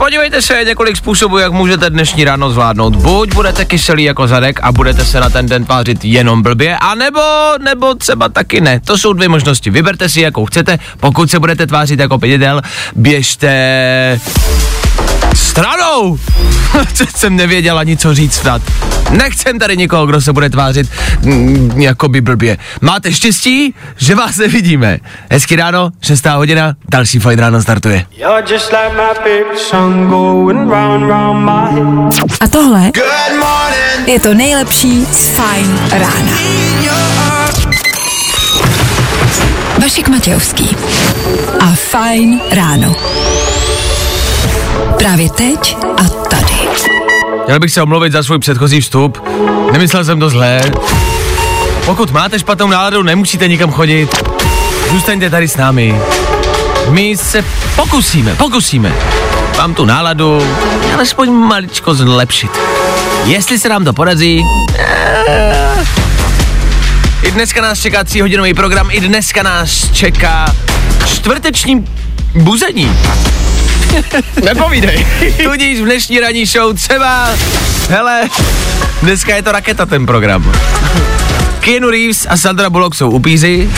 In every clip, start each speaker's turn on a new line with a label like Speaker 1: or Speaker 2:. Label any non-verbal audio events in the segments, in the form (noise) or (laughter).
Speaker 1: Podívejte se, je několik způsobů, jak můžete dnešní ráno zvládnout. Buď budete kyselý jako zadek a budete se na ten den tvářit jenom blbě, anebo nebo třeba taky ne. To jsou dvě možnosti. Vyberte si, jakou chcete. Pokud se budete tvářit jako pěditel, běžte stranou. (laughs) Co jsem nevěděl ani co říct snad. Nechcem tady nikoho, kdo se bude tvářit mm, jako by blbě. Máte štěstí, že vás nevidíme. Hezky ráno, 6. hodina, další fajn ráno startuje.
Speaker 2: You're just like my favorite song going round round my head.
Speaker 3: A tohle je to nejlepší z Fajn rána. Vašek Matějovský a Fajn ráno. Právě teď a tady.
Speaker 1: Chtěl bych se omluvit za svůj předchozí vstup. Nemyslel jsem to zlé. Pokud máte špatnou náladu, nemusíte nikam chodit. Zůstaňte tady s námi. My se pokusíme, pokusíme vám tu náladu alespoň maličko zlepšit. Jestli se nám to podaří, eh, i dneska nás čeká tříhodinový program, i dneska nás čeká čtvrteční buzení. (laughs)
Speaker 4: Nepovídej.
Speaker 1: Tudíž v dnešní ranní show třeba, hele, dneska je to raketa ten program. Keanu Reeves a Sandra Bullock jsou upíři,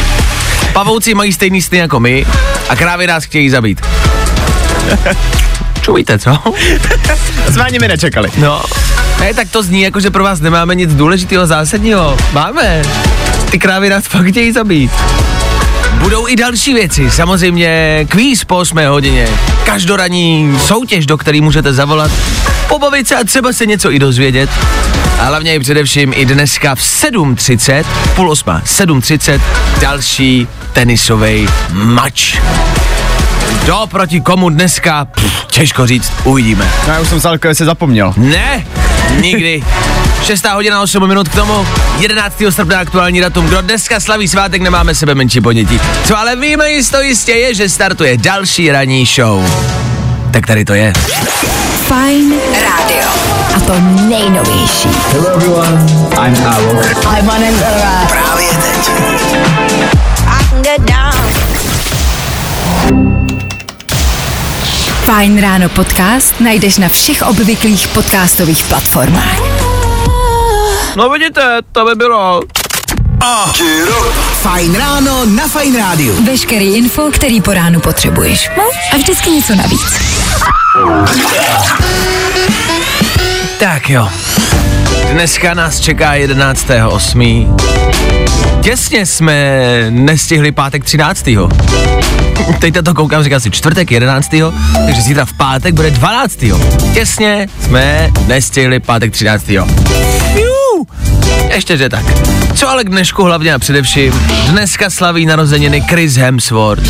Speaker 1: pavouci mají stejný sny jako my a krávy nás chtějí zabít. Čujíte, co?
Speaker 4: Jsme ani my nečekali.
Speaker 1: No, ne, tak to zní jako, že pro vás nemáme nic důležitého, zásadního. Máme. Ty krávy nás fakt chtějí zabít. Budou i další věci, samozřejmě kvíz po 8 hodině, každoranní soutěž, do který můžete zavolat, pobavit se a třeba se něco i dozvědět. A hlavně i především i dneska v 7.30, půl osma, 7.30, další tenisový mač. Kdo proti komu dneska? Pff, těžko říct, uvidíme.
Speaker 4: No, já už jsem si zapomněl.
Speaker 1: Ne, nikdy. 6 hodina 8 minut k tomu, 11. srpna aktuální datum. Kdo dneska slaví svátek, nemáme sebe menší ponětí. Co ale víme jisto jistě je, že startuje další ranní show. Tak tady to je.
Speaker 3: Fajn rádio. A to nejnovější.
Speaker 5: Hello everyone, I'm Alok.
Speaker 3: I'm Anandara.
Speaker 1: Právě teď.
Speaker 3: Fajn ráno podcast najdeš na všech obvyklých podcastových platformách.
Speaker 1: No vidíte, to by bylo.
Speaker 6: Fajn ráno na Fajn rádiu.
Speaker 3: Veškerý info, který po ránu potřebuješ. No a vždycky něco navíc.
Speaker 1: Tak jo. Dneska nás čeká 11.8. Těsně jsme nestihli pátek 13. Teď to koukám, říká si čtvrtek 11. Takže zítra v pátek bude 12. Těsně jsme nestihli pátek 13. Jú, ještě že tak. Co ale k dnešku hlavně a především, dneska slaví narozeniny Chris Hemsworth.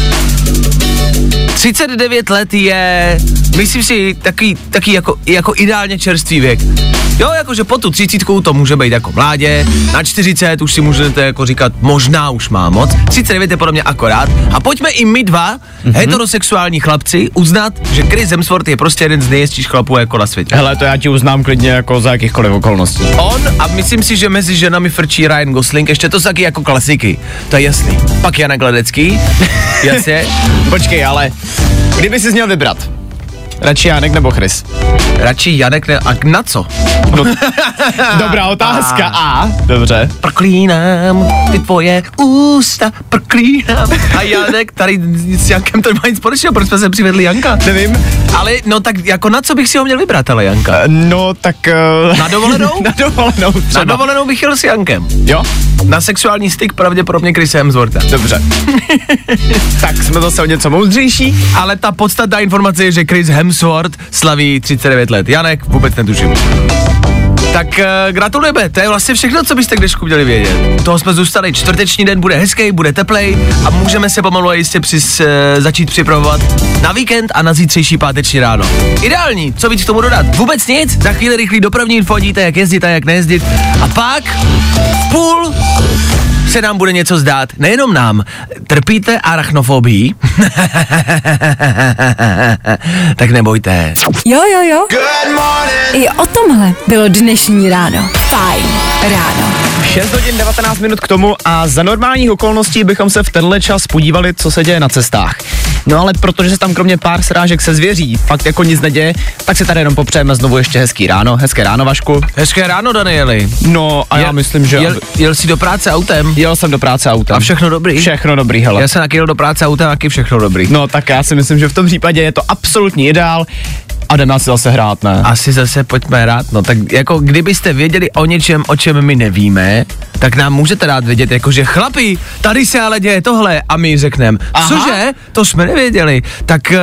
Speaker 1: 39 let je, myslím si, taky, taky jako, jako ideálně čerstvý věk. Jo, jakože po tu třicítku to může být jako mládě, na 40 už si můžete jako říkat, možná už má moc, 39 je podle mě akorát. A pojďme i my dva, mm-hmm. heterosexuální chlapci, uznat, že Chris Hemsworth je prostě jeden z nejjezdčích chlapů jako na světě.
Speaker 4: Hele, to já ti uznám klidně jako za jakýchkoliv okolností.
Speaker 1: On a myslím si, že mezi ženami frčí Ryan Gosling, ještě to jsou taky jako klasiky, to je jasný. Pak Jana Gledecký, (laughs) jasně.
Speaker 4: Počkej, ale kdyby jsi měl vybrat, radši Jánek nebo Chris?
Speaker 1: Radši Janek ne, a na co? (laughs)
Speaker 4: Dobrá otázka. A. Dobře.
Speaker 1: Proklínám ty tvoje ústa, proklínám. A Janek tady s Jankem to nemá nic společného, proč jsme se přivedli Janka?
Speaker 4: Nevím.
Speaker 1: Ale no tak jako na co bych si ho měl vybrat, ale Janka?
Speaker 4: No, tak... (laughs) Uh, (laughs)
Speaker 1: Na dovolenou?
Speaker 4: na dovolenou třeba.
Speaker 1: Na dovolenou bych jel s Jankem.
Speaker 4: Jo?
Speaker 1: Na sexuální styk pravděpodobně Chris Hemswortha.
Speaker 4: Dobře. tak jsme zase o něco moudřejší.
Speaker 1: Ale ta podstatná informace je, že Chris Hemsworth slaví 39 let. Janek vůbec netuším. Tak uh, gratulujeme, to je vlastně všechno, co byste k dnešku měli vědět. Toho jsme zůstali, čtvrteční den bude hezký, bude teplej a můžeme se pomalu a jistě přis, uh, začít připravovat na víkend a na zítřejší páteční ráno. Ideální, co víc k tomu dodat? Vůbec nic, za chvíli rychlý dopravní info, jak jezdit a jak nejezdit. A pak půl se nám bude něco zdát. Nejenom nám. Trpíte arachnofobii? (laughs) tak nebojte.
Speaker 3: Jo, jo, jo. I o tomhle bylo dnešní ráno. Fajn ráno.
Speaker 4: 6 hodin 19 minut k tomu a za normálních okolností bychom se v tenhle čas podívali, co se děje na cestách. No ale protože se tam kromě pár srážek se zvěří, fakt jako nic neděje, tak si tady jenom popřejeme znovu ještě hezký ráno. Hezké ráno, Vašku.
Speaker 1: Hezké ráno, Danieli.
Speaker 4: No a já
Speaker 1: Jel-
Speaker 4: myslím, že...
Speaker 1: Jel, jel jsi do práce autem?
Speaker 4: Jel jsem do práce autem.
Speaker 1: A všechno dobrý?
Speaker 4: Všechno dobrý, hele.
Speaker 1: Já jsem taky jel do práce autem, taky všechno dobrý.
Speaker 4: No tak já si myslím, že v tom případě je to absolutní ideál a jdeme si zase hrát, ne?
Speaker 1: Asi zase pojďme hrát, no tak jako kdybyste věděli o něčem, o čem my nevíme, tak nám můžete dát vědět, jakože chlapi, tady se ale děje tohle a my řekneme, cože, to jsme nevěděli, tak uh,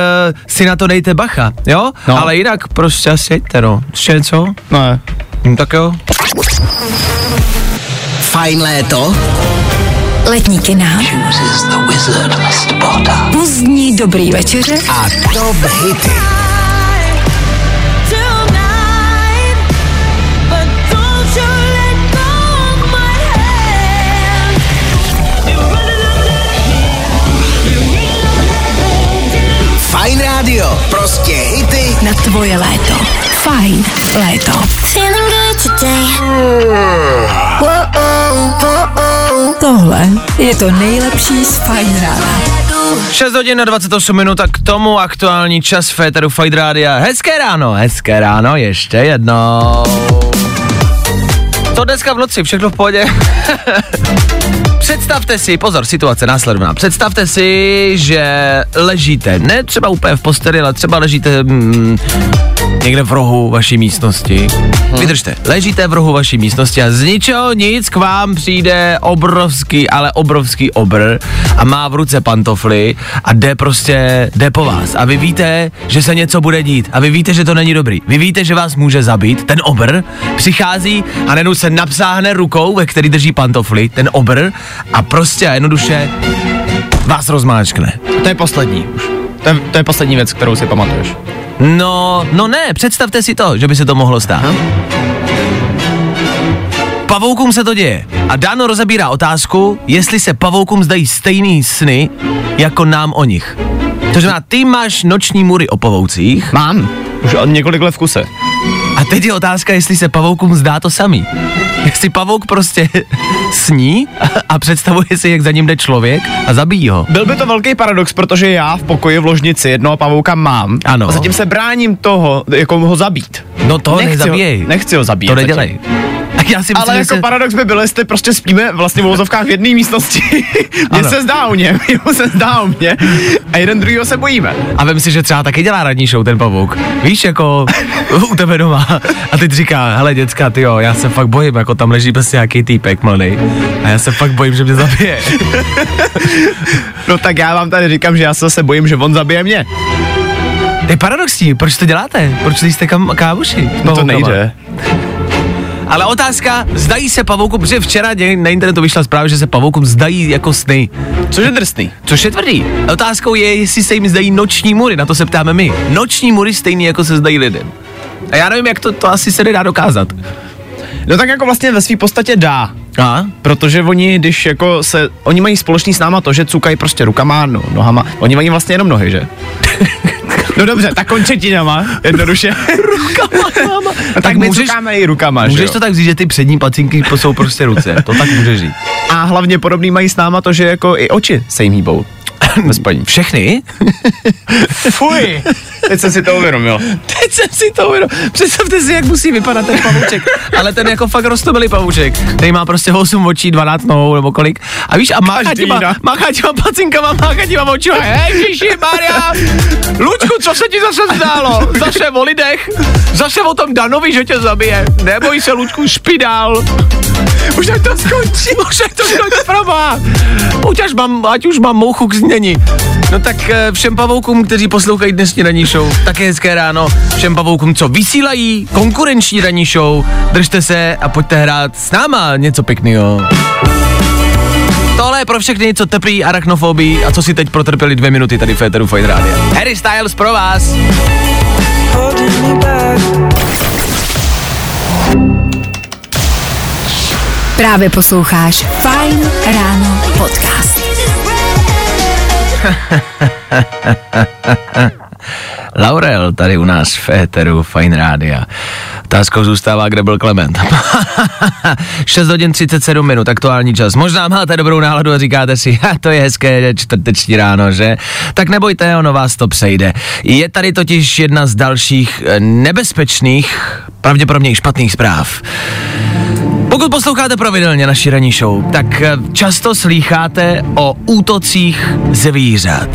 Speaker 1: si na to dejte bacha, jo?
Speaker 4: No.
Speaker 1: Ale jinak prostě asi jeďte, no. Ještě něco?
Speaker 4: Ne.
Speaker 1: Hm, tak jo.
Speaker 6: Fajn léto.
Speaker 3: Letní kina. Pozdní dobrý večeře.
Speaker 6: A top hity. Fajn rádio. Prostě hity
Speaker 3: Na tvoje léto. Fajn léto.
Speaker 7: Feeling.
Speaker 3: Tohle je to nejlepší z Fajn rána.
Speaker 1: 6 hodin a 28 minut a k tomu aktuální čas Féteru Fight Rádia. Hezké ráno, hezké ráno, ještě jednou. To dneska v noci, všechno v pohodě. (laughs) Představte si, pozor, situace následovná. Představte si, že ležíte, ne třeba úplně v posteli, ale třeba ležíte mm, někde v rohu vaší místnosti. Vydržte, ležíte v rohu vaší místnosti a z ničeho nic k vám přijde obrovský, ale obrovský obr a má v ruce pantofly a jde prostě, jde po vás. A vy víte, že se něco bude dít a vy víte, že to není dobrý. Vy víte, že vás může zabít, ten obr přichází a najednou se napsáhne rukou, ve který drží pantofly, ten obr a prostě a jednoduše vás rozmáčkne.
Speaker 4: To je poslední už. To je, to je poslední věc, kterou si pamatuješ.
Speaker 1: No, no ne, představte si to, že by se to mohlo stát. Pavoukům se to děje. A Dáno rozebírá otázku, jestli se pavoukům zdají stejný sny, jako nám o nich. To znamená, ty máš noční mury o pavoucích
Speaker 4: Mám. Už několik let v kuse.
Speaker 1: a teď je otázka, jestli se pavoukům zdá to samý. Jestli pavouk prostě sní a představuje si, jak za ním jde člověk a zabíjí ho.
Speaker 4: Byl by to velký paradox, protože já v pokoji v ložnici jednoho pavouka mám.
Speaker 1: Ano.
Speaker 4: A zatím se bráním toho, jako ho zabít.
Speaker 1: No to
Speaker 4: Nechci ho-
Speaker 1: nezabíjej.
Speaker 4: nechci ho zabíjet
Speaker 1: To
Speaker 4: zatím.
Speaker 1: A já si myslím,
Speaker 4: Ale jako
Speaker 1: se...
Speaker 4: paradox by byl, jestli prostě spíme vlastně v vozovkách v jedné místnosti. (laughs) Mně se zdá (laughs) o jemu se zdá o mě a jeden druhýho se bojíme.
Speaker 1: A vem si, že třeba taky dělá radní show ten pavouk. Víš, jako u tebe doma. A teď říká, hele děcka, ty jo, já se fakt bojím, jako tam leží prostě nějaký týpek mladý. A já se fakt bojím, že mě zabije. (laughs)
Speaker 4: No tak já vám tady říkám, že já se zase bojím, že on zabije mě.
Speaker 1: To je paradoxní, proč to děláte? Proč jste kam, kámoši? s
Speaker 4: No to nejde.
Speaker 1: Ale otázka, zdají se pavoukům, protože včera na internetu vyšla zpráva, že se pavoukům zdají jako sny.
Speaker 4: Což je drsný.
Speaker 1: Což je tvrdý. Otázkou je, jestli se jim zdají noční mury, na to se ptáme my. Noční mury stejný, jako se zdají lidem. A já nevím, jak to, to asi se nedá dokázat.
Speaker 4: No tak jako vlastně ve své podstatě dá.
Speaker 1: A?
Speaker 4: Protože oni, když jako se, oni mají společný s náma to, že cukají prostě rukama, no, nohama, oni mají vlastně jenom nohy, že? (laughs) No dobře, tak končetinama, jednoduše. (laughs) rukama, nohama. No, tak, my
Speaker 1: můžeš-
Speaker 4: cukáme i rukama, že
Speaker 1: Můžeš
Speaker 4: jo?
Speaker 1: to tak říct, že ty přední pacinky jsou prostě ruce. To tak můžeš říct.
Speaker 4: A hlavně podobný mají s náma to, že jako i oči se jim hýbou. Ve spaní.
Speaker 1: Všechny? (laughs)
Speaker 4: Fuj! Teď jsem si to uvědomil.
Speaker 1: Teď jsem si to uvědomil. Představte si, jak musí vypadat ten pavouček. Ale ten jako fakt roztomilý pavouček, který má prostě 8 očí, 12 nohou nebo kolik. A víš, a máchá těma, máchá těma pacinkama, máchá těma očima. Hej, Ježíši Maria! Lučku, co se ti zase zdálo? Zase o lidech? Zase o tom Danovi, že tě zabije? Neboj se, Lučku, špidál.
Speaker 4: Už ať to skončí.
Speaker 1: Už ať to skončí, proba. Ať už mám, ať už mám mouchu k znění. No tak eh, všem pavoukům, kteří poslouchají dnešní ranní show, také hezké ráno. Všem pavoukům, co vysílají konkurenční ranní show, držte se a pojďte hrát s náma něco pěkného. Tohle je pro všechny, co trpí arachnofobii a co si teď protrpěli dvě minuty tady v Féteru Fine Radio. Harry Styles pro vás.
Speaker 3: Právě posloucháš Fine Ráno podcast. (laughs)
Speaker 1: Laurel tady u nás v Féteru Fine Rádia. Otázkou zůstává, kde byl Klement. (laughs) 6 hodin 37 minut, aktuální čas. Možná máte dobrou náladu a říkáte si, ha, to je hezké čtvrteční ráno, že? Tak nebojte, ono vás to přejde. Je tady totiž jedna z dalších eh, nebezpečných, pravděpodobně i špatných zpráv. Pokud posloucháte pravidelně naši ranní show, tak eh, často slýcháte o útocích zvířat.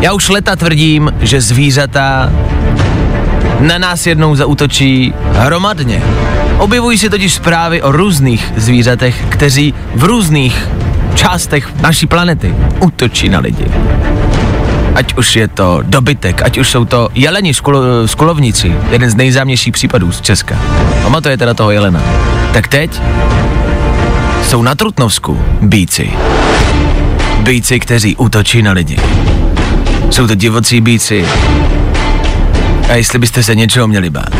Speaker 1: Já už leta tvrdím, že zvířata na nás jednou zautočí hromadně. Objevují se totiž zprávy o různých zvířatech, kteří v různých částech naší planety útočí na lidi. Ať už je to dobytek, ať už jsou to jeleni skulo, skulovníci, jeden z nejzámějších případů z Česka. Pamatujete na toho jelena? Tak teď jsou na Trutnovsku bíci. Bíci, kteří útočí na lidi. Jsou to divocí bíci. A jestli byste se něčeho měli bát,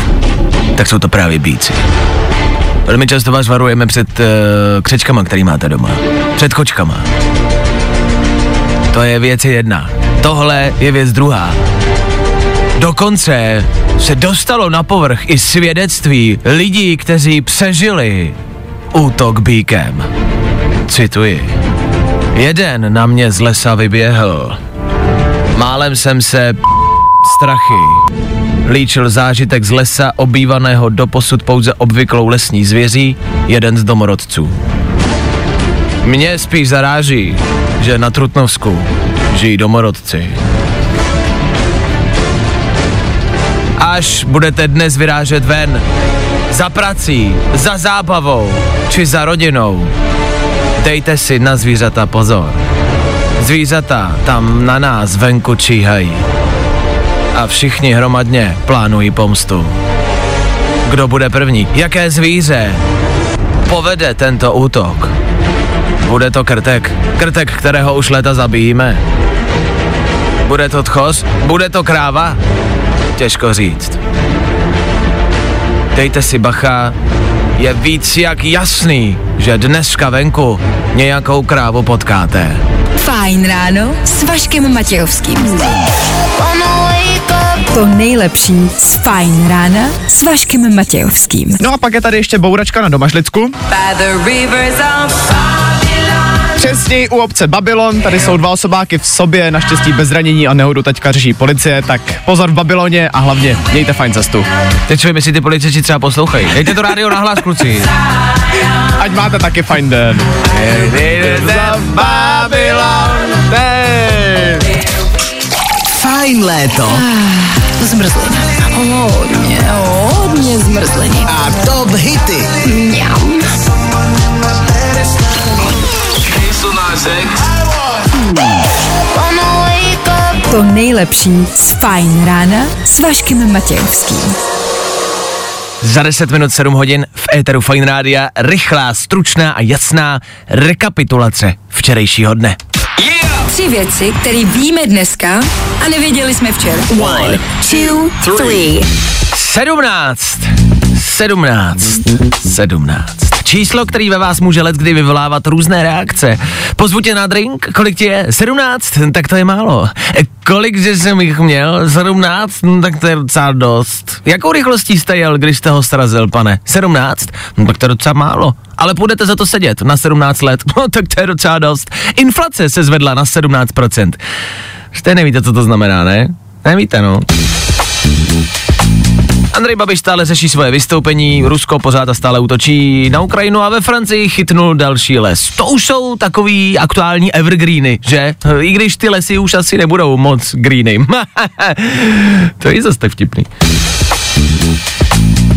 Speaker 1: tak jsou to právě bíci. Velmi často vás varujeme před uh, křečkama, který máte doma. Před kočkama. To je věc jedna. Tohle je věc druhá. Dokonce se dostalo na povrch i svědectví lidí, kteří přežili útok bíkem. Cituji. Jeden na mě z lesa vyběhl. Málem jsem se strachy. Líčil zážitek z lesa obývaného doposud pouze obvyklou lesní zvěří, jeden z domorodců. Mě spíš zaráží, že na Trutnovsku žijí domorodci. Až budete dnes vyrážet ven, za prací, za zábavou či za rodinou, dejte si na zvířata pozor. Zvířata tam na nás venku číhají. A všichni hromadně plánují pomstu. Kdo bude první? Jaké zvíře povede tento útok? Bude to krtek. Krtek, kterého už leta zabijíme. Bude to tchos? Bude to kráva? Těžko říct. Dejte si bacha, je víc jak jasný, že dneska venku nějakou krávu potkáte.
Speaker 3: Fajn ráno s Vaškem Matějovským. To nejlepší z Fajn rána s Vaškem Matějovským.
Speaker 4: No a pak je tady ještě bouračka na Domažlicku. Přesněji u obce Babylon, tady jsou dva osobáky v sobě, naštěstí bez zranění a nehodu teďka řeší policie, tak pozor v Babyloně a hlavně mějte fajn cestu.
Speaker 1: Teď člověk jestli ty policajti třeba poslouchají. Dejte to rádio na hlas, kluci.
Speaker 4: Ať máte taky fajn den.
Speaker 1: Babylon,
Speaker 6: Fajn léto.
Speaker 3: Zmrzlina. Hodně, hodně zmrzliny.
Speaker 6: A top hity.
Speaker 3: To nejlepší z Fajn rána s Vaškem Matějovským.
Speaker 1: Za 10 minut 7 hodin v éteru Fine Rádia rychlá, stručná a jasná rekapitulace včerejšího dne.
Speaker 3: Tři věci, které víme dneska a nevěděli jsme včera. One, two, three.
Speaker 1: 17. 17. 17. Číslo, který ve vás může let kdy vyvolávat různé reakce. Pozvu tě na drink, kolik ti je? 17? Tak to je málo. E, Kolik že jsem jich měl? 17? No, tak to je docela dost. Jakou rychlostí jste jel, když jste ho srazil, pane? 17? No, tak to je docela málo. Ale půjdete za to sedět na 17 let. (laughs) No, tak to je docela dost. Inflace se zvedla na 17%. Jste nevíte, co to znamená, ne? Nevíte, no. Andrej Babiš stále řeší svoje vystoupení, Rusko pořád a stále útočí na Ukrajinu a ve Francii chytnul další les. To už jsou takový aktuální evergreeny, že? I když ty lesy už asi nebudou moc greeny. (laughs) to je zase tak vtipný.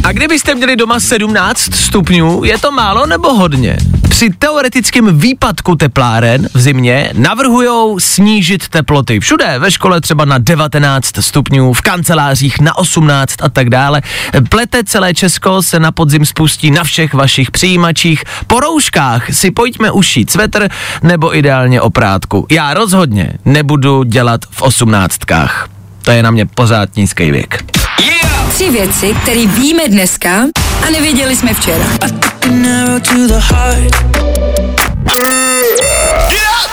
Speaker 1: A kdybyste měli doma 17 stupňů, je to málo nebo hodně? Při teoretickém výpadku tepláren v zimě navrhujou snížit teploty. Všude, ve škole třeba na 19 stupňů, v kancelářích na 18 a tak dále. Plete celé Česko se na podzim spustí na všech vašich přijímačích. Po rouškách si pojďme ušít svetr nebo ideálně oprátku. Já rozhodně nebudu dělat v osmnáctkách. To je na mě pořád nízký věk.
Speaker 3: Tři věci, které víme dneska a nevěděli jsme včera.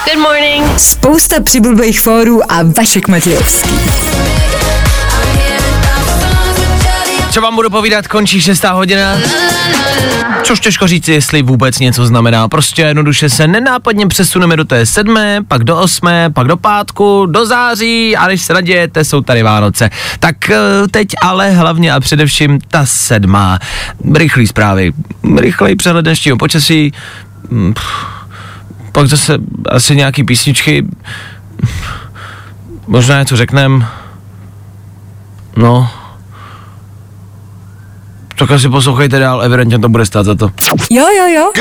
Speaker 7: Good morning.
Speaker 3: Spousta přibulbých fórů a Vašek Matějovský.
Speaker 1: Co vám budu povídat, končí šestá hodina. Což těžko říct, jestli vůbec něco znamená. Prostě jednoduše se nenápadně přesuneme do té sedmé, pak do osmé, pak do pátku, do září a když se nadějete, jsou tady Vánoce. Tak eh, teď ale hlavně a především ta sedmá. Rychlý zprávy, rychlej přehled dnešního počasí, Mm, pff, pak zase asi nějaký písničky, možná něco řeknem, no, tak asi poslouchejte dál, evidentně to bude stát za to.
Speaker 3: Jo, jo, jo.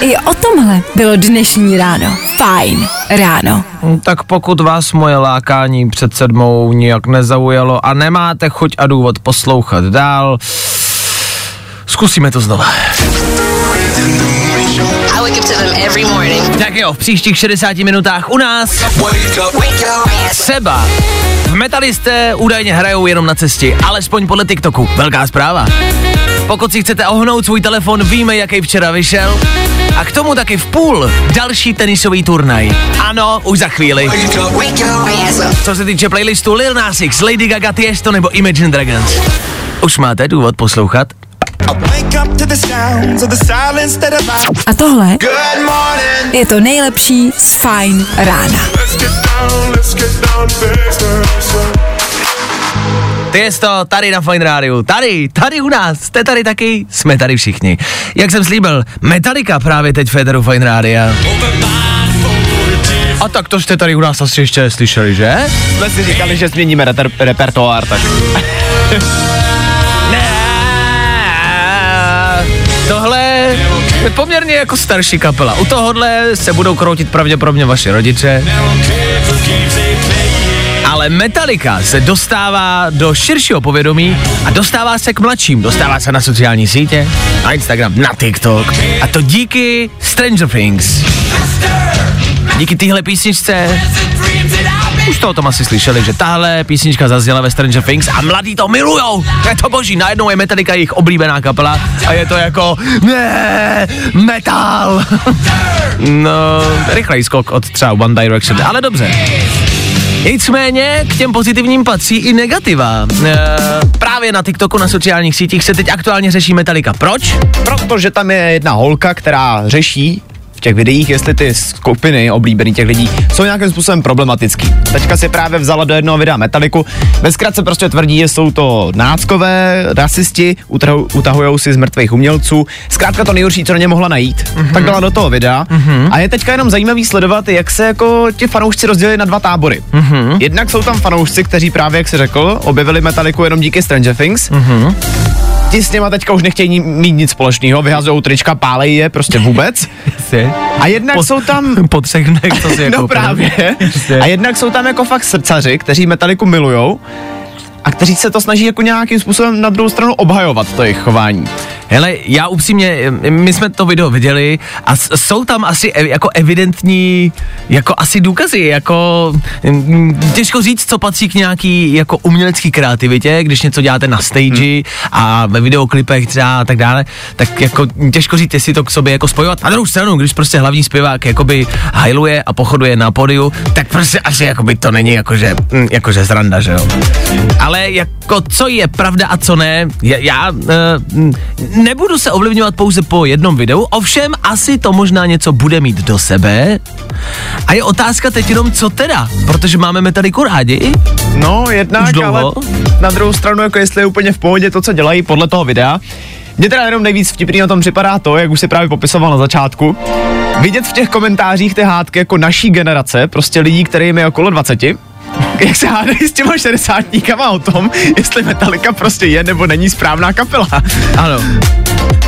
Speaker 3: I o tomhle bylo dnešní ráno. Fajn ráno.
Speaker 1: Hm, Tak pokud vás moje lákání před sedmou nijak nezaujalo a nemáte chuť a důvod poslouchat dál, zkusíme to znova. Tak jo, v příštích 60 minutách u nás Seba. V Metaliste údajně hrajou jenom na cestě, alespoň podle TikToku. Velká zpráva. Pokud si chcete ohnout svůj telefon, víme, jaký včera vyšel. A k tomu taky v půl další tenisový turnaj. Ano, už za chvíli. Co se týče playlistu Lil Nas X, Lady Gaga, Tiesto nebo Imagine Dragons. Už máte důvod poslouchat?
Speaker 3: A tohle je to nejlepší z Fajn rána.
Speaker 1: Tiesto tady na Fine Radio, tady, tady u nás, jste tady taky, jsme tady všichni. Jak jsem slíbil, Metallica právě teď v Federu Fine Radio. A tak to jste tady u nás asi ještě slyšeli, že?
Speaker 4: Jsme si říkali, že změníme reper- repertoár, tak (laughs)
Speaker 1: Tohle je poměrně jako starší kapela. U tohohle se budou kroutit pravděpodobně vaše rodiče. Ale Metallica se dostává do širšího povědomí a dostává se k mladším. Dostává se na sociální sítě, na Instagram, na TikTok. A to díky Stranger Things. Díky téhle písničce už to o tom asi slyšeli, že tahle písnička zazněla ve Stranger Things a mladí to milujou. Je to boží, najednou je Metallica jejich oblíbená kapela a je to jako ne, metal. (laughs) no, rychlej skok od třeba One Direction, ale dobře. Nicméně k těm pozitivním patří i negativa. E, právě na TikToku, na sociálních sítích se teď aktuálně řeší Metallica. Proč?
Speaker 4: protože tam je jedna holka, která řeší v těch videích, jestli ty skupiny oblíbený těch lidí jsou nějakým způsobem problematický. Teďka si právě vzala do jednoho videa Metaliku. Ve zkratce prostě tvrdí, že jsou to náckové, rasisti, utahu, utahujou si z mrtvých umělců. Zkrátka to nejhorší, co na ně mohla najít. Mm-hmm. Tak dala do toho videa. Mm-hmm. A je teďka jenom zajímavý sledovat, jak se jako ti fanoušci rozdělili na dva tábory. Mm-hmm. Jednak jsou tam fanoušci, kteří právě, jak se řekl, objevili Metaliku jenom díky Stranger Things. Mm-hmm. Ti s něma teďka už nechtějí mít nic společného, vyhazují trička, pálej je prostě vůbec. A jednak
Speaker 1: Po-
Speaker 4: jsou tam (laughs)
Speaker 1: Po třech dnech, co si je (laughs)
Speaker 4: no
Speaker 1: koupil.
Speaker 4: právě. A jednak jsou tam jako fakt srdcaři, kteří Metaliku milujou a kteří se to snaží jako nějakým způsobem na druhou stranu obhajovat to jejich chování.
Speaker 1: Hele, já upřímně, my jsme to video viděli a s- jsou tam asi ev, jako evidentní, jako asi důkazy, jako těžko říct, co patří k nějaký jako umělecký kreativitě, když něco děláte na stage hmm. a ve videoklipech třeba a tak dále, tak jako těžko říct, jestli to k sobě jako spojovat. Na druhou stranu, když prostě hlavní zpěvák jakoby hajluje a pochoduje na podiu, tak prostě asi jakoby to není jakože, mm, jakože zranda, že jo. Ale jako co je pravda a co ne, já, já uh, nebudu se ovlivňovat pouze po jednom videu, ovšem asi to možná něco bude mít do sebe. A je otázka teď jenom co teda, protože máme Metaliku rádi.
Speaker 4: No, jednak,
Speaker 1: Už dlouho?
Speaker 4: ale na druhou stranu, jako jestli je úplně v pohodě to, co dělají podle toho videa. Mně teda jenom nejvíc vtipný na tom připadá to, jak už si právě popisoval na začátku, vidět v těch komentářích ty hádky jako naší generace, prostě lidí, kterým je okolo 20, jak se hádají s těma šedesátníkama o tom, jestli Metallica prostě je nebo není správná kapela.
Speaker 1: Ano.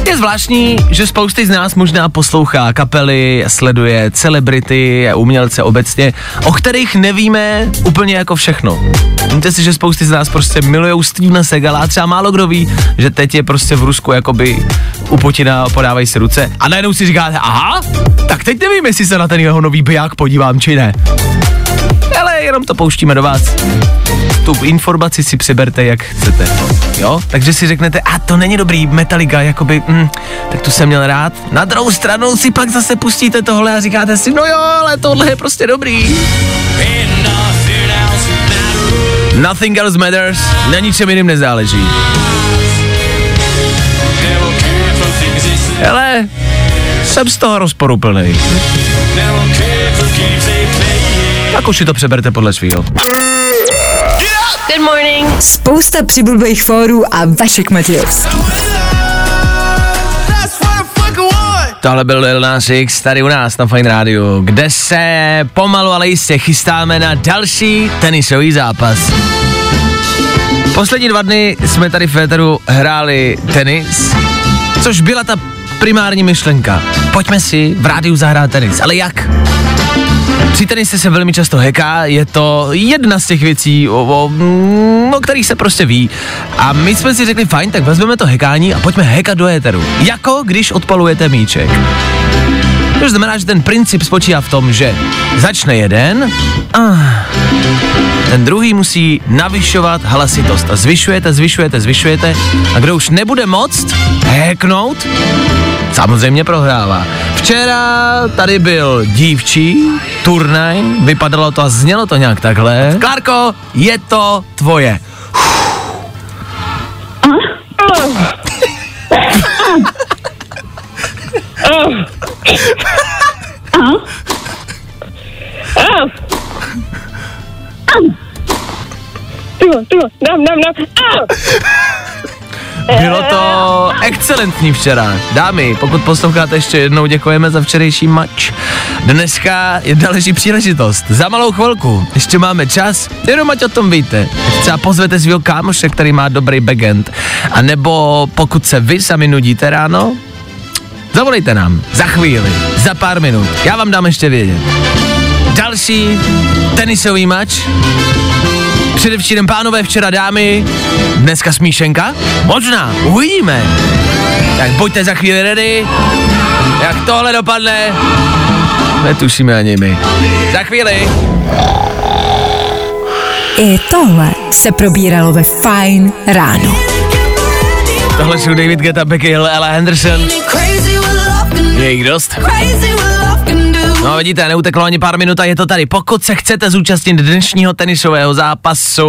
Speaker 1: Je zvláštní, že spousty z nás možná poslouchá kapely, sleduje celebrity umělce obecně, o kterých nevíme úplně jako všechno. Víte si, že spousty z nás prostě milujou Stevena Segala a třeba málo kdo ví, že teď je prostě v Rusku jakoby u Putina podávají si ruce a najednou si říkáte, aha, tak teď nevím, jestli se na ten jeho nový biják podívám, či ne. Ale jenom to pouštíme do vás. Tu informaci si přeberte, jak chcete. Jo? Takže si řeknete, a to není dobrý, Metallica, jakoby, mm, tak tu jsem měl rád. Na druhou stranu si pak zase pustíte tohle a říkáte si, no jo, ale tohle je prostě dobrý. Nothing else matters, na ničem jiným nezáleží. Hele, jsem z toho rozporuplný. Tak už si to přeberte podle svýho.
Speaker 7: Good morning.
Speaker 3: Spousta přibulbých fórů a Vašek Matějovský.
Speaker 1: Tohle byl Lil Nas X tady u nás na Fine Radio, kde se pomalu, ale jistě chystáme na další tenisový zápas. Poslední dva dny jsme tady v Féteru hráli tenis, což byla ta primární myšlenka. Pojďme si v rádiu zahrát tenis, ale jak? Při tenise se velmi často heká, je to jedna z těch věcí, o, o, mm, o kterých se prostě ví. A my jsme si řekli, fajn, tak vezmeme to hekání a pojďme hekat do éteru. Jako když odpalujete míček. To znamená, že ten princip spočívá v tom, že začne jeden a ten druhý musí navyšovat hlasitost. A zvyšujete, zvyšujete, zvyšujete a kdo už nebude moct heknout, samozřejmě prohrává. Včera tady byl dívčí turnaj, vypadalo to a znělo to nějak takhle. Klárko, je to tvoje. Bylo to (laughs) excelentní včera. Dámy, pokud posloucháte ještě jednou, děkujeme za včerejší mač. Dneska je další příležitost. Za malou chvilku. Ještě máme čas, jenom ať o tom víte. Třeba pozvete svého kámoše, který má dobrý backend. A nebo pokud se vy sami nudíte ráno, zavolejte nám. Za chvíli, za pár minut. Já vám dám ještě vědět. Další tenisový mač Předevčírem pánové, včera dámy, dneska smíšenka? Možná, uvidíme. Tak buďte za chvíli ready. Jak tohle dopadne, netušíme ani my. Za chvíli.
Speaker 3: I tohle se probíralo ve Fine ráno.
Speaker 1: Tohle jsou David Guetta, Becky Hill, Ella Henderson. Je jich dost. No vidíte, neuteklo ani pár minut a je to tady. Pokud se chcete zúčastnit dnešního tenisového zápasu,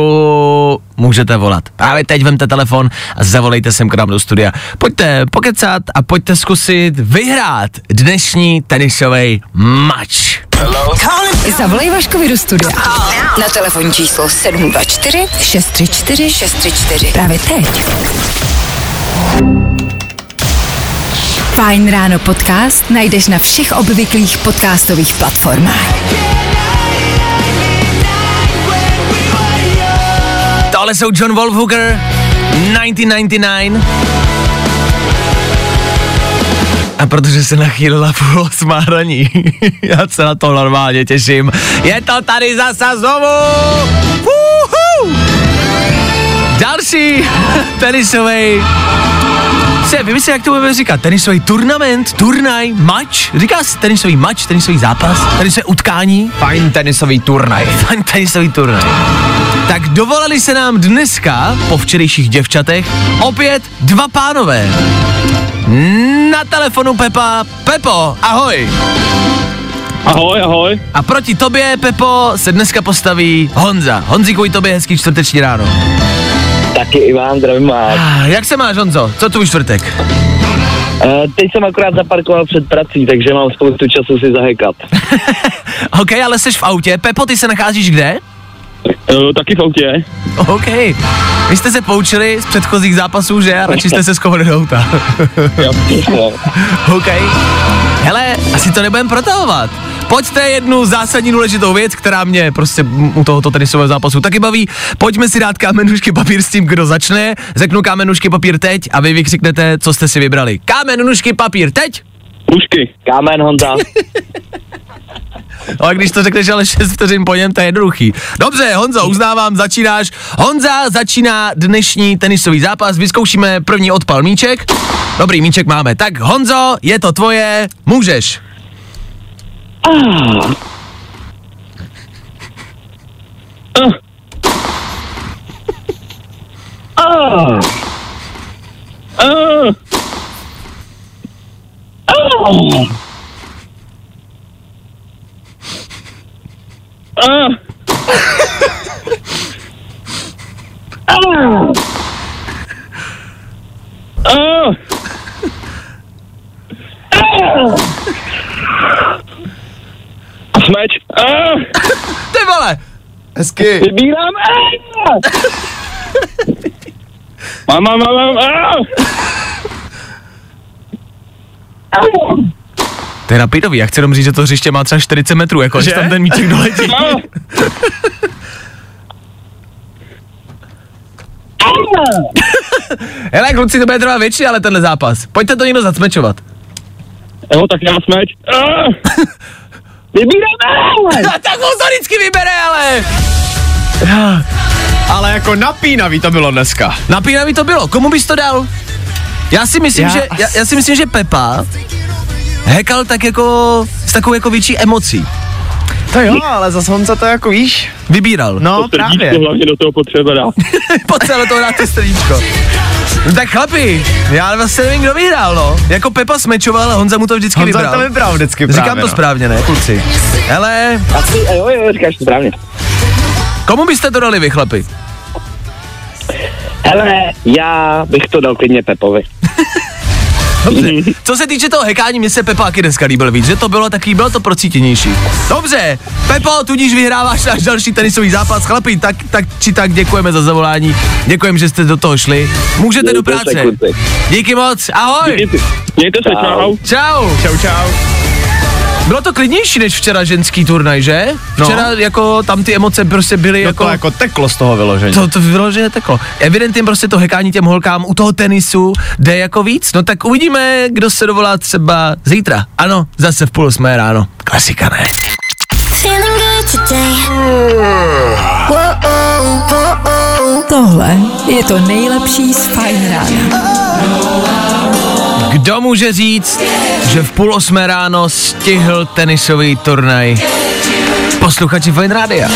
Speaker 1: můžete volat. Právě teď vemte telefon a zavolejte sem k nám do studia. Pojďte pokecat a pojďte zkusit vyhrát dnešní tenisový match.
Speaker 3: Zavolej Vaškovi do studia. Na telefonní číslo 724 634 634. Právě teď. Fajn ráno podcast najdeš na všech obvyklých podcastových platformách.
Speaker 1: Tohle jsou John Wolfhooker, 1999. A protože se nachýlila půl osmá raní, (laughs) já se na to normálně těším. Je to tady zase znovu! Uhu! Další (laughs) tenisový se vymyslí, jak to budeme říkat, tenisový turnament, turnaj, match, říká se tenisový match, tenisový zápas, tenisové utkání,
Speaker 4: Fajn tenisový turnaj. (laughs)
Speaker 1: fajn tenisový turnaj. Tak dovolali se nám dneska, po včerejších děvčatech, opět dva pánové. Na telefonu Pepa. Pepo, ahoj.
Speaker 8: Ahoj, ahoj.
Speaker 1: A proti tobě, Pepo, se dneska postaví Honza. Honzíku, i tobě hezký čtvrteční ráno.
Speaker 8: Taky Ivan, zdravím vás.
Speaker 1: Ah, Jak se máš, Honzo? Co tvůj čtvrtek?
Speaker 8: Uh, teď jsem akorát zaparkoval před prací, takže mám spoustu času si zahekat. (laughs)
Speaker 1: OK, ale jsi v autě. Pepo, ty se nacházíš kde?
Speaker 8: Uh, taky v autě.
Speaker 1: OK. Vy jste se poučili z předchozích zápasů, že? A radši jste se schovali do auta. (laughs) (laughs) OK. Hele, asi to nebudeme protahovat. Pojďte jednu zásadní důležitou věc, která mě prostě u tohoto tenisového zápasu taky baví. Pojďme si dát kámenušky papír s tím, kdo začne. Řeknu kámenušky papír teď a vy vykřiknete, co jste si vybrali. Kámenušky papír teď?
Speaker 8: Pušky. Kámen Honza.
Speaker 1: Ale když to řekneš ale 6 vteřin po něm, to je jednoduchý. Dobře, Honzo, uznávám, začínáš. Honza začíná dnešní tenisový zápas, vyzkoušíme první odpal míček. Dobrý, míček máme. Tak Honzo, je to tvoje, můžeš. Ah. Uh. Oh. Oh. Oh. Oh. Oh. Oh. Oh.
Speaker 8: Smeč. Ah,
Speaker 1: Ty vole!
Speaker 4: Hezky.
Speaker 8: vybírám. Ah. Mám, mám, mám, mám. Ah.
Speaker 1: To je rapidový, já chci jenom říct, že to hřiště má třeba 40 metrů, jako že tam ten míček doletí. (laughs) Hele, kluci, to bude trvat větší, ale tenhle zápas. Pojďte to někdo zacmečovat.
Speaker 8: Jo, tak já smeč. (laughs) Ah. Vybírám. Ah. (laughs)
Speaker 1: tak on to vždycky vybere, ale...
Speaker 4: Ale jako napínavý to bylo dneska.
Speaker 1: Napínavý to bylo, komu bys to dal? Já si myslím,
Speaker 4: Já
Speaker 1: že, já, já si myslím, že Pepa hekal tak jako s takovou jako větší emocí.
Speaker 4: To jo, (laughs) ale zase Honza to jako víš.
Speaker 1: Vybíral.
Speaker 4: No právě.
Speaker 8: hlavně do toho potřeba dát.
Speaker 1: Se do toho dát to srdíčko. No tak chlapi, já vlastně nevím, kdo vyhrál, no. Jako Pepa smečoval a Honza mu to vždycky
Speaker 4: Honza
Speaker 1: vybral.
Speaker 4: to vybral vždycky
Speaker 1: Říkám
Speaker 4: právě,
Speaker 1: to
Speaker 4: no.
Speaker 1: správně, ne, kluci? Hele,
Speaker 8: Asi, jo, jo, říkáš to správně.
Speaker 1: komu byste to dali vy, chlapi?
Speaker 8: Hele, já bych to dal klidně Pepovi. (laughs)
Speaker 1: Dobře. Co se týče toho hekání, mě se Pepa taky dneska líbil víc, že to bylo taky, bylo to procítěnější. Dobře, Pepo, tudíž vyhráváš náš další tenisový zápas. Chlapi, tak, tak či tak děkujeme za zavolání. Děkujeme, že jste do toho šli. Můžete do
Speaker 8: Mějte se,
Speaker 1: práce.
Speaker 8: kluci.
Speaker 1: Díky moc, ahoj.
Speaker 8: Mějte, mějte se, čau.
Speaker 1: Čau.
Speaker 4: Čau, čau.
Speaker 1: Bylo to klidnější než včera ženský turnaj, že?
Speaker 4: No.
Speaker 1: Včera jako tam ty emoce prostě byly
Speaker 4: No
Speaker 1: jako...
Speaker 4: to jako teklo z toho vyložení.
Speaker 1: To, to vyloženě teklo. Evidentně prostě to hekání těm holkám u toho tenisu jde jako víc. No tak uvidíme, kdo se dovolá třeba zítra. Ano, zase v půl osmé ráno. Klasika, ne?
Speaker 3: Tohle je to nejlepší z Fajn rána.
Speaker 1: Kdo může říct, že v půl osmé ráno stihl tenisový turnaj? Posluchači Fine Rádia.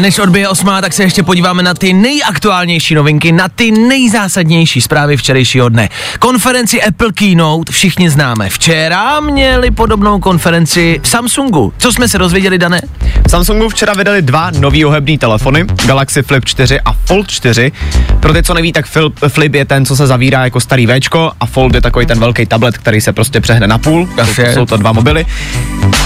Speaker 1: Než odbije osmá, tak se ještě podíváme na ty nejaktuálnější novinky, na ty nejzásadnější zprávy včerejšího dne. Konferenci Apple Keynote všichni známe. Včera měli podobnou konferenci v Samsungu. Co jsme se dozvěděli, Dané?
Speaker 4: Samsungu včera vydali dva nový ohebný telefony, Galaxy Flip 4 a Fold 4. Pro ty, co neví, tak Flip, Flip je ten, co se zavírá jako starý Včko a Fold je takový ten velký tablet, který se prostě přehne na půl. To jsou to dva mobily.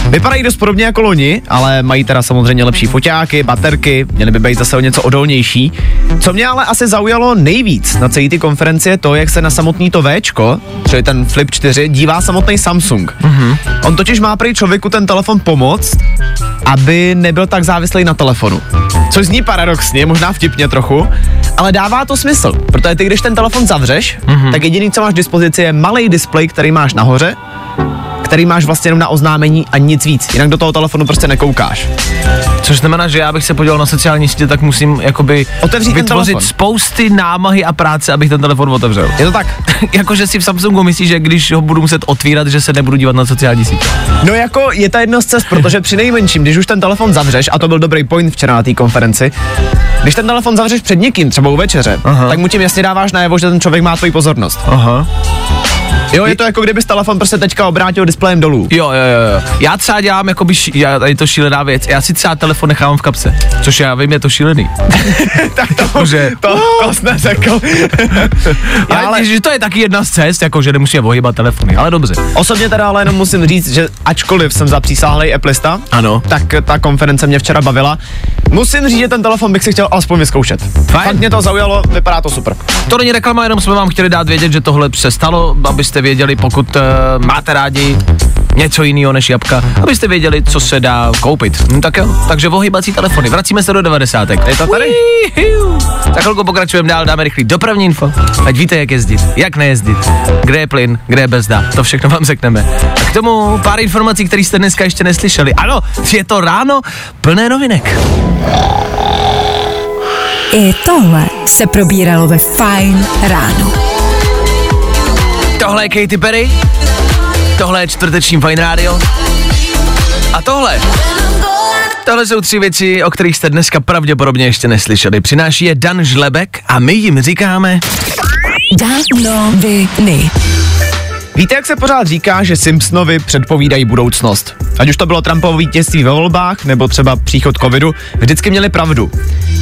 Speaker 4: Vypadají dost podobně jako loni, ale mají teda samozřejmě lepší foťáky, baterky, měly by být zase o něco odolnější. Co mě ale asi zaujalo nejvíc na celé ty konferenci je to, jak se na samotný to Včko, čili ten Flip 4, dívá samotný Samsung. Mm-hmm. On totiž má prý člověku ten telefon pomoct, aby nebyl tak závislý na telefonu. Což zní paradoxně, možná vtipně trochu, ale dává to smysl, protože ty, když ten telefon zavřeš, mm-hmm. tak jediný, co máš k dispozici, je malý displej, který máš nahoře, který máš vlastně jenom na oznámení a nic víc. Jinak do toho telefonu prostě nekoukáš.
Speaker 1: Což znamená, že já bych se podíval na sociální sítě, tak musím jakoby
Speaker 4: Otevřít
Speaker 1: vytvořit spousty námahy a práce, abych ten telefon otevřel.
Speaker 4: Je to tak? (laughs)
Speaker 1: Jakože si v Samsungu myslíš, že když ho budu muset otvírat, že se nebudu dívat na sociální sítě.
Speaker 4: No jako je to jedna z cest, protože při nejmenším, když už ten telefon zavřeš, a to byl dobrý point včera na té konferenci, když ten telefon zavřeš před někým, třeba u večeře,
Speaker 1: Aha.
Speaker 4: tak mu tím jasně dáváš najevo, že ten člověk má tvoji pozornost.
Speaker 1: Aha.
Speaker 4: Jo, je to jako kdybys telefon prostě teďka obrátil displejem dolů.
Speaker 1: Jo, jo, jo, jo. Já třeba dělám jako by, ši- já, je to šílená věc, já si třeba telefon nechávám v kapse, což já vím, je to šílený. (laughs)
Speaker 4: tak to,
Speaker 1: Že-
Speaker 4: to, to jsi (laughs) neřekl.
Speaker 1: Ale,
Speaker 4: ale
Speaker 1: že to je taky jedna z cest, jako že nemusíme ohýbat telefony, ale dobře.
Speaker 4: osobně teda ale jenom musím říct, že ačkoliv jsem zapřísáhlej Applista,
Speaker 1: Ano.
Speaker 4: tak ta konference mě včera bavila. Musím říct, že ten telefon bych si chtěl alespoň vyzkoušet. Fakt mě to zaujalo, vypadá to super.
Speaker 1: To není reklama, jenom jsme vám chtěli dát vědět, že tohle přestalo, abyste abyste věděli, pokud uh, máte rádi něco jiného než jabka, abyste věděli, co se dá koupit. Hm, tak jo, takže ohybací telefony. Vracíme se do 90. Je to tady? Za chvilku pokračujeme dál, dáme rychlý dopravní info. Ať víte, jak jezdit, jak nejezdit, kde je plyn, kde je bezda. To všechno vám řekneme. A k tomu pár informací, které jste dneska ještě neslyšeli. Ano, je to ráno plné novinek.
Speaker 3: I tohle se probíralo ve Fine ráno.
Speaker 1: Tohle je Katy Perry, tohle je čtvrteční Fine Radio a tohle Tohle jsou tři věci, o kterých jste dneska pravděpodobně ještě neslyšeli. Přináší je Dan Žlebek a my jim říkáme...
Speaker 3: Danoviny.
Speaker 4: Víte, jak se pořád říká, že Simpsonovi předpovídají budoucnost? Ať už to bylo Trumpovo vítězství ve volbách, nebo třeba příchod covidu, vždycky měli pravdu.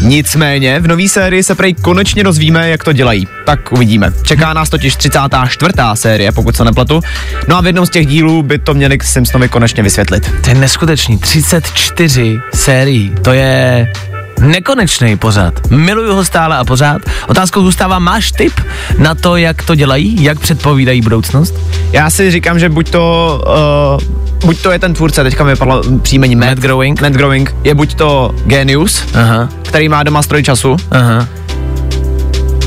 Speaker 4: Nicméně v nové sérii se prej konečně dozvíme, jak to dělají. Tak uvidíme. Čeká nás totiž 34. série, pokud se nepletu. No a v jednom z těch dílů by to měli Simpsonovi konečně vysvětlit.
Speaker 1: To je neskutečný, 34 sérií, to je nekonečný pořád. Miluju ho stále a pořád. Otázkou zůstává, máš tip na to, jak to dělají, jak předpovídají budoucnost?
Speaker 4: Já si říkám, že buď to, uh, buď to je ten tvůrce, teďka mi vypadlo příjmení Matt,
Speaker 1: Matt Growing.
Speaker 4: Matt Growing, je buď to genius,
Speaker 1: Aha,
Speaker 4: který má doma stroj času,
Speaker 1: aha.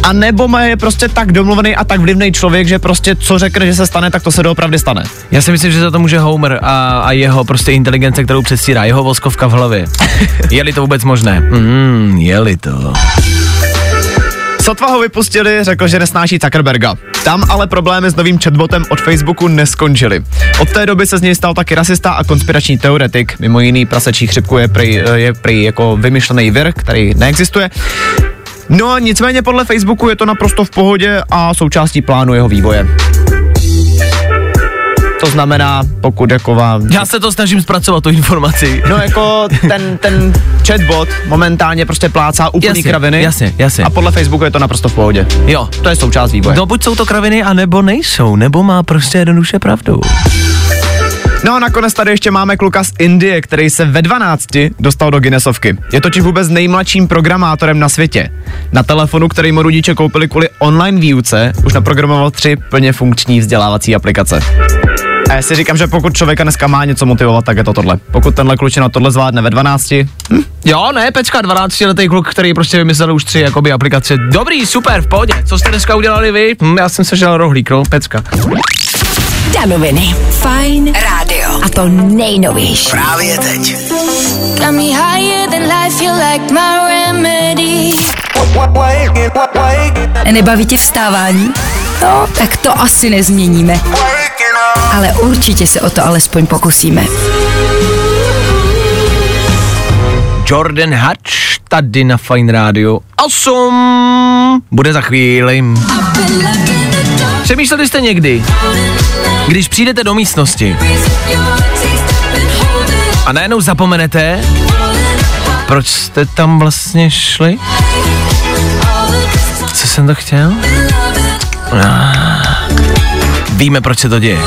Speaker 4: A nebo má je prostě tak domluvený a tak vlivný člověk, že prostě co řekne, že se stane, tak to se doopravdy stane.
Speaker 1: Já si myslím, že za to může Homer a, a jeho prostě inteligence, kterou předstírá, jeho voskovka v hlavě. (laughs) je-li to vůbec možné? Mm, je-li to.
Speaker 4: Sotva ho vypustili, řekl, že nesnáší Zuckerberga. Tam ale problémy s novým chatbotem od Facebooku neskončily. Od té doby se z něj stal taky rasista a konspirační teoretik. Mimo jiný prasečí chřipku je prý, je prý jako vymyšlený vir, který neexistuje. No a nicméně podle Facebooku je to naprosto v pohodě a součástí plánu jeho vývoje. To znamená, pokud jako vám...
Speaker 1: Já se to snažím zpracovat, tu informaci.
Speaker 4: No jako ten, ten chatbot momentálně prostě plácá úplný
Speaker 1: Jasně,
Speaker 4: kraviny.
Speaker 1: jasně, jasně.
Speaker 4: A podle Facebooku je to naprosto v pohodě.
Speaker 1: Jo.
Speaker 4: To je součást vývoje.
Speaker 1: No buď jsou to kraviny, anebo nejsou, nebo má prostě jednoduše pravdu.
Speaker 4: No a nakonec tady ještě máme kluka z Indie, který se ve 12 dostal do Guinnessovky. Je totiž vůbec nejmladším programátorem na světě. Na telefonu, který mu rodiče koupili kvůli online výuce, už naprogramoval tři plně funkční vzdělávací aplikace. A já si říkám, že pokud člověka dneska má něco motivovat, tak je to tohle. Pokud tenhle klučina tohle zvládne ve 12, hm,
Speaker 1: Jo, ne, Pečka, 12 letý kluk, který prostě vymyslel už tři jakoby aplikace. Dobrý, super, v pohodě. Co jste dneska udělali vy? Hm, já jsem se žel rohlík, no, Pecka.
Speaker 3: Danoviny. Fine rádio. A to nejnovější.
Speaker 6: Právě teď.
Speaker 7: Got me higher than life, you like my remedy.
Speaker 3: Nebaví tě vstávání? No, tak to asi nezměníme. Ale určitě se o to alespoň pokusíme.
Speaker 1: Jordan Hutch tady na Fine Radio 8 bude za chvíli. Přemýšleli jste někdy, když přijdete do místnosti a najednou zapomenete, proč jste tam vlastně šli? Co jsem to chtěl? Víme, proč se to děje.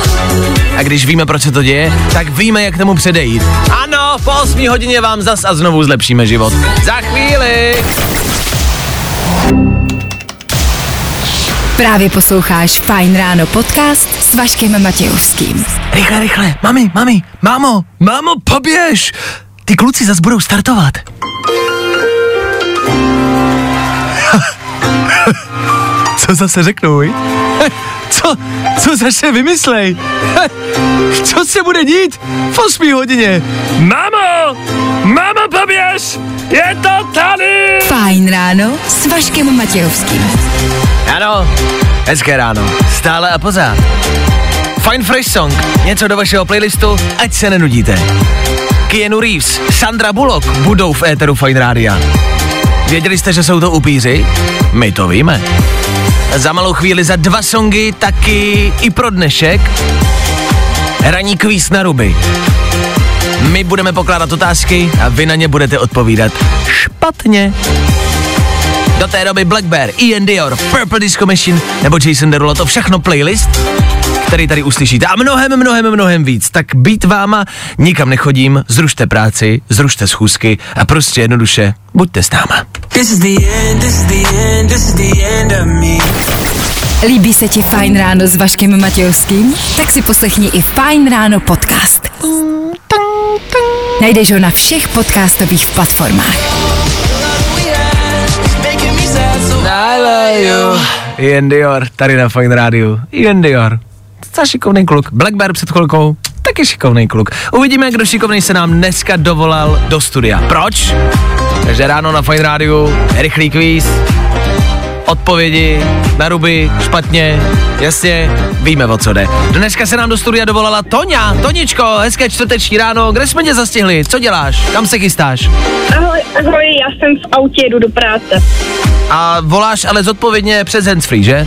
Speaker 1: A když víme, proč se to děje, tak víme, jak tomu předejít. Ano, po 8 hodině vám zas a znovu zlepšíme život. Za chvíli!
Speaker 3: Právě posloucháš Fine Ráno podcast s Vaškem Matějovským.
Speaker 1: Rychle, rychle, mami, mami, mámo, mámo, poběž! Ty kluci zas budou startovat. (laughs) Co zase řeknou? (laughs) Co, co zase vymyslej? (laughs) Co se bude dít v 8 hodině? Mamo! Mamo, poběž! Je to tady!
Speaker 3: Fajn ráno s Vaškem Matějovským.
Speaker 1: Ano, hezké ráno, stále a pořád. Fine Fresh Song, něco do vašeho playlistu, ať se nenudíte. Keanu Reeves, Sandra Bullock budou v éteru Fine Rádia. Věděli jste, že jsou to upíři? My to víme. Za malou chvíli, za dva songy, taky i pro dnešek. Hraní kvíz na ruby. My budeme pokládat otázky a vy na ně budete odpovídat špatně. Do té doby Black Bear, Ian Dior, Purple Disco Machine nebo Jason Derulo, to všechno playlist, který tady uslyšíte. A mnohem, mnohem, mnohem víc. Tak být váma, nikam nechodím, zrušte práci, zrušte schůzky a prostě jednoduše buďte s náma.
Speaker 9: This is the end, this is the end, this is the end of me.
Speaker 3: Líbí se ti Fajn ráno s Vaškem Matějovským? Tak si poslechni i Fajn ráno podcast. Najdeš ho na všech podcastových platformách.
Speaker 1: You. Ian Dior, tady na Fine Radio. Ian Dior. To šikovný kluk. Black Bear před chvilkou, taky šikovný kluk. Uvidíme, kdo šikovný se nám dneska dovolal do studia. Proč? Takže ráno na Fine Radio, rychlý kvíz, odpovědi na ruby, špatně, jasně, víme o co jde. Dneska se nám do studia dovolala Toňa. Toničko, hezké čtvrteční ráno, kde jsme tě zastihli? Co děláš? Kam se chystáš?
Speaker 9: Ahoj, ahoj, já jsem v autě, jedu do práce.
Speaker 1: A voláš ale zodpovědně přes handsfree, že?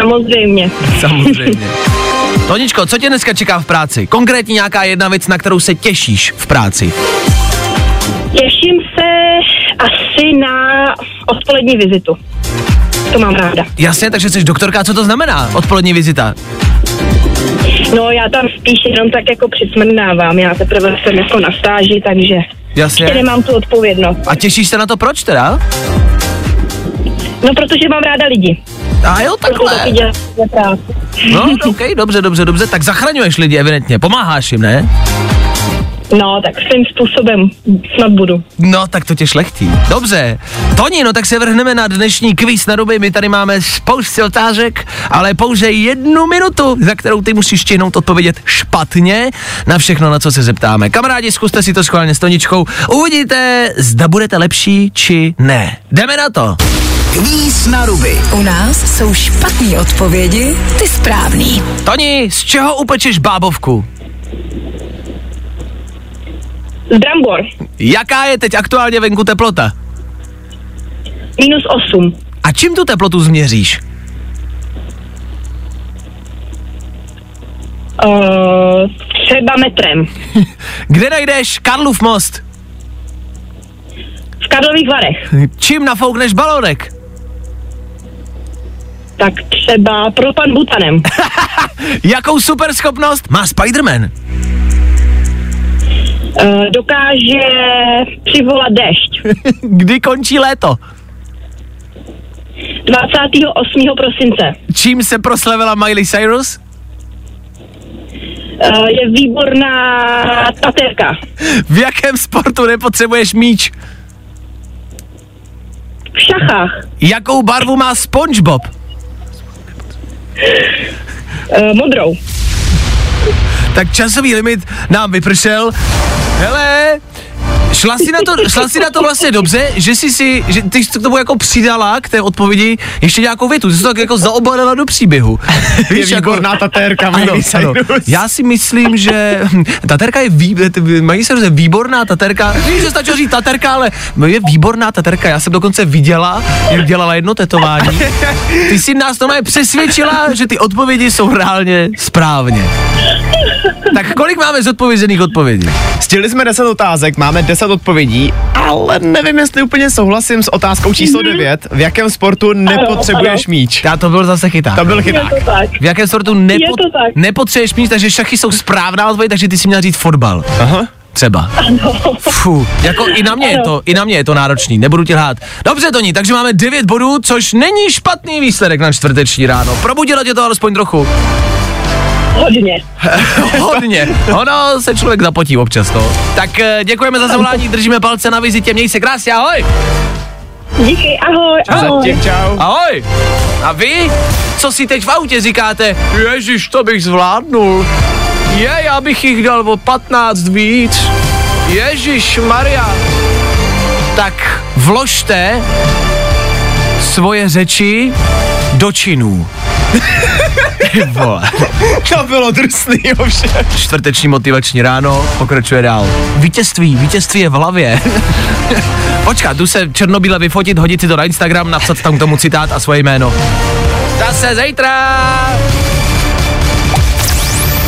Speaker 9: Samozřejmě. (laughs)
Speaker 1: Samozřejmě. Toničko, co tě dneska čeká v práci? Konkrétně nějaká jedna věc, na kterou se těšíš v práci.
Speaker 9: Těším asi na odpolední vizitu. To mám ráda.
Speaker 1: Jasně, takže jsi doktorka, co to znamená? Odpolední vizita.
Speaker 9: No já tam spíš jenom tak jako přismrnávám, já teprve jsem jako na stáži, takže
Speaker 1: Jasně.
Speaker 9: ještě nemám tu odpovědnost.
Speaker 1: A těšíš se na to proč teda?
Speaker 9: No protože mám ráda lidi.
Speaker 1: A jo,
Speaker 9: taky
Speaker 1: takhle.
Speaker 9: práci.
Speaker 1: No, ok, dobře, dobře, dobře, tak zachraňuješ lidi evidentně, pomáháš jim, ne?
Speaker 9: No, tak svým způsobem snad budu.
Speaker 1: No, tak to tě šlechtí. Dobře. Toni, no tak se vrhneme na dnešní kvíz na ruby. My tady máme spousty otázek, ale pouze jednu minutu, za kterou ty musíš stihnout odpovědět špatně na všechno, na co se zeptáme. Kamarádi, zkuste si to schválně s Toničkou. Uvidíte, zda budete lepší či ne. Jdeme na to.
Speaker 6: Kvíz na ruby.
Speaker 3: U nás jsou špatné odpovědi, ty správný.
Speaker 1: Toni, z čeho upečeš bábovku?
Speaker 9: Z brambor.
Speaker 1: Jaká je teď aktuálně venku teplota?
Speaker 9: Minus 8.
Speaker 1: A čím tu teplotu změříš?
Speaker 9: Uh, třeba metrem. (laughs)
Speaker 1: Kde najdeš Karlův most?
Speaker 9: V Karlových Varech.
Speaker 1: Čím nafoukneš balónek?
Speaker 9: Tak třeba propan butanem. (laughs)
Speaker 1: Jakou superschopnost má Spider-Man?
Speaker 9: Uh, dokáže přivolat dešť. (laughs)
Speaker 1: Kdy končí léto?
Speaker 9: 28. prosince.
Speaker 1: Čím se proslavila Miley Cyrus?
Speaker 9: Uh, je výborná taterka.
Speaker 1: V jakém sportu nepotřebuješ míč?
Speaker 9: V šachách.
Speaker 1: Jakou barvu má SpongeBob?
Speaker 9: Uh, modrou. (laughs)
Speaker 1: Tak časový limit nám vypršel. Hele, šla si na to, šla si na to vlastně dobře, že jsi si, že ty jsi k tomu jako přidala k té odpovědi ještě nějakou větu, jsi to tak jako zaobalila do příběhu. (laughs)
Speaker 4: Je výborná tatérka,
Speaker 1: Ano, ano. Já si myslím, že (laughs) taterka je vý, mají se je výborná taterka. Víš, že stačilo říct taterka, ale je výborná taterka. Já jsem dokonce viděla, jak dělala jedno tetování. Ty jsi nás to přesvědčila, že ty odpovědi jsou reálně správně. Tak kolik máme zodpovězených odpovědí?
Speaker 4: Stihli jsme 10 otázek, máme 10 odpovědí, ale nevím, jestli úplně souhlasím s otázkou číslo 9. V jakém sportu nepotřebuješ
Speaker 9: ano.
Speaker 4: míč?
Speaker 1: Já to byl zase chyták.
Speaker 4: To byl
Speaker 9: Je
Speaker 4: chyták.
Speaker 9: to tak.
Speaker 1: V jakém sportu nepo,
Speaker 9: Je to tak.
Speaker 1: nepotřebuješ mít, takže šachy jsou správná odpověď, takže ty si měl říct fotbal.
Speaker 4: Aha.
Speaker 1: Třeba. Fuh, jako i na mě je to, i na mě je to náročný, nebudu ti lhát. Dobře, Toni, takže máme 9 bodů, což není špatný výsledek na čtvrteční ráno. Probudilo tě to alespoň trochu.
Speaker 9: Hodně. (laughs)
Speaker 1: Hodně. Ono se člověk zapotí občas, no. Tak eh, děkujeme za zavolání, držíme palce na vizitě, měj se krásně, ahoj.
Speaker 9: Díky, ahoj, ahoj.
Speaker 4: Zatím čau.
Speaker 1: Ahoj. A vy, co si teď v autě říkáte, ježiš, to bych zvládnul. Je, já bych jich dal o 15 víc. Ježíš Maria. Tak vložte svoje řeči do činů. Ty vole.
Speaker 4: To bylo drsný ovšem.
Speaker 1: Čtvrteční motivační ráno pokračuje dál. Vítězství, vítězství je v hlavě. Počkat, jdu se černobíle vyfotit, hodit si to na Instagram, napsat tam k tomu citát a svoje jméno. Zase zítra!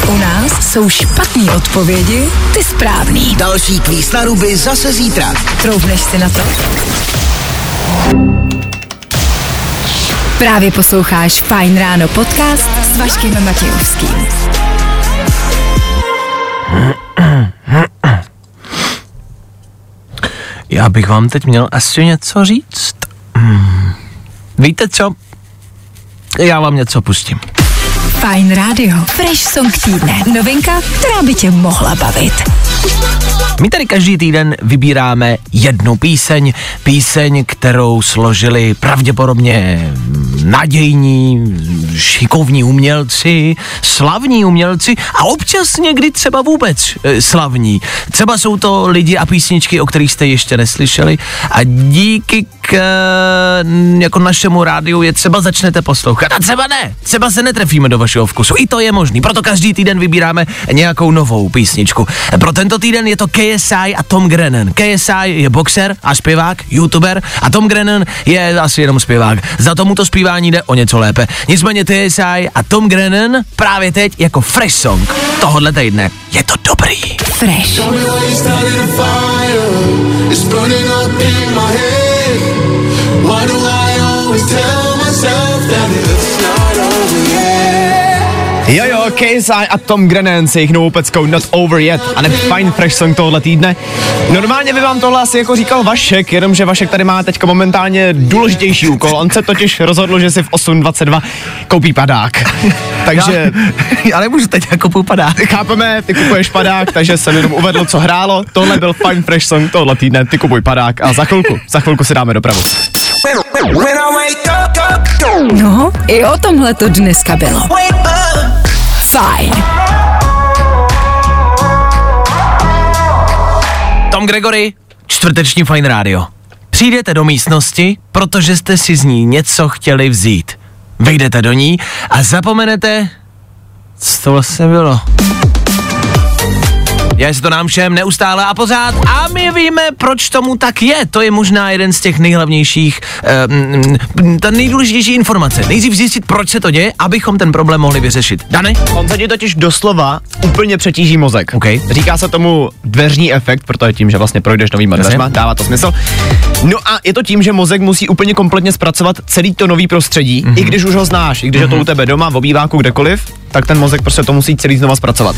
Speaker 3: U nás jsou špatné odpovědi, ty správný.
Speaker 6: Další kvíz na ruby zase zítra.
Speaker 3: Troubneš si na to? Právě posloucháš Fajn ráno podcast s Vaškem Matějovským.
Speaker 1: Já bych vám teď měl asi něco říct. Hmm. Víte co? já vám něco pustím.
Speaker 3: Fajn Radio. Fresh Song týdne. Novinka, která by tě mohla bavit.
Speaker 1: My tady každý týden vybíráme jednu píseň, píseň, kterou složili pravděpodobně nadějní, šikovní umělci, slavní umělci a občas někdy třeba vůbec e, slavní. Třeba jsou to lidi a písničky, o kterých jste ještě neslyšeli a díky jako našemu rádiu je třeba začnete poslouchat a třeba ne, třeba se netrefíme do vašeho vkusu, i to je možný, proto každý týden vybíráme nějakou novou písničku. Pro tento týden je to KSI a Tom Grennan. KSI je boxer a zpěvák, youtuber a Tom Grennan je asi jenom zpěvák. Za tomuto zpívání jde o něco lépe. Nicméně KSI a Tom Grennan právě teď jako fresh song tohohle týdne. Je to dobrý.
Speaker 3: Fresh.
Speaker 2: Why do I always tell myself that it's not over yet?
Speaker 4: Jo jo, KSI a Tom Grennan se jich novou peckou Not Over Yet a ne fajn fresh song tohohle týdne. Normálně by vám tohle asi jako říkal Vašek, jenomže Vašek tady má teďka momentálně důležitější úkol. On se totiž rozhodl, že si v 8.22 koupí padák. (laughs) takže...
Speaker 1: Já, (laughs) já nemůžu teď jako padák.
Speaker 4: Chápeme, ty kupuješ padák, takže jsem jenom uvedl, co hrálo. Tohle byl fajn fresh song tohle týdne, ty kupuj padák a za chvilku, za chvilku si dáme dopravu.
Speaker 3: No, i o tomhle to dneska bylo. Fajn.
Speaker 1: Tom Gregory, čtvrteční Fine Radio. Přijdete do místnosti, protože jste si z ní něco chtěli vzít. Vejdete do ní a zapomenete, co to vlastně bylo. Je se to nám všem neustále a pořád a my víme, proč tomu tak je. To je možná jeden z těch nejhlavnějších, uh, ta nejdůležitější informace. Nejdřív zjistit, proč se to děje, abychom ten problém mohli vyřešit. Dane?
Speaker 4: On se ti totiž doslova úplně přetíží mozek.
Speaker 1: Okay.
Speaker 4: Říká se tomu dveřní efekt, protože tím, že vlastně projdeš novýma dveřma, dává to smysl. No a je to tím, že mozek musí úplně kompletně zpracovat celý to nový prostředí, mm-hmm. i když už ho znáš, i když mm-hmm. je to u tebe doma, v obýváku, kdekoliv, tak ten mozek prostě to musí celý znova zpracovat.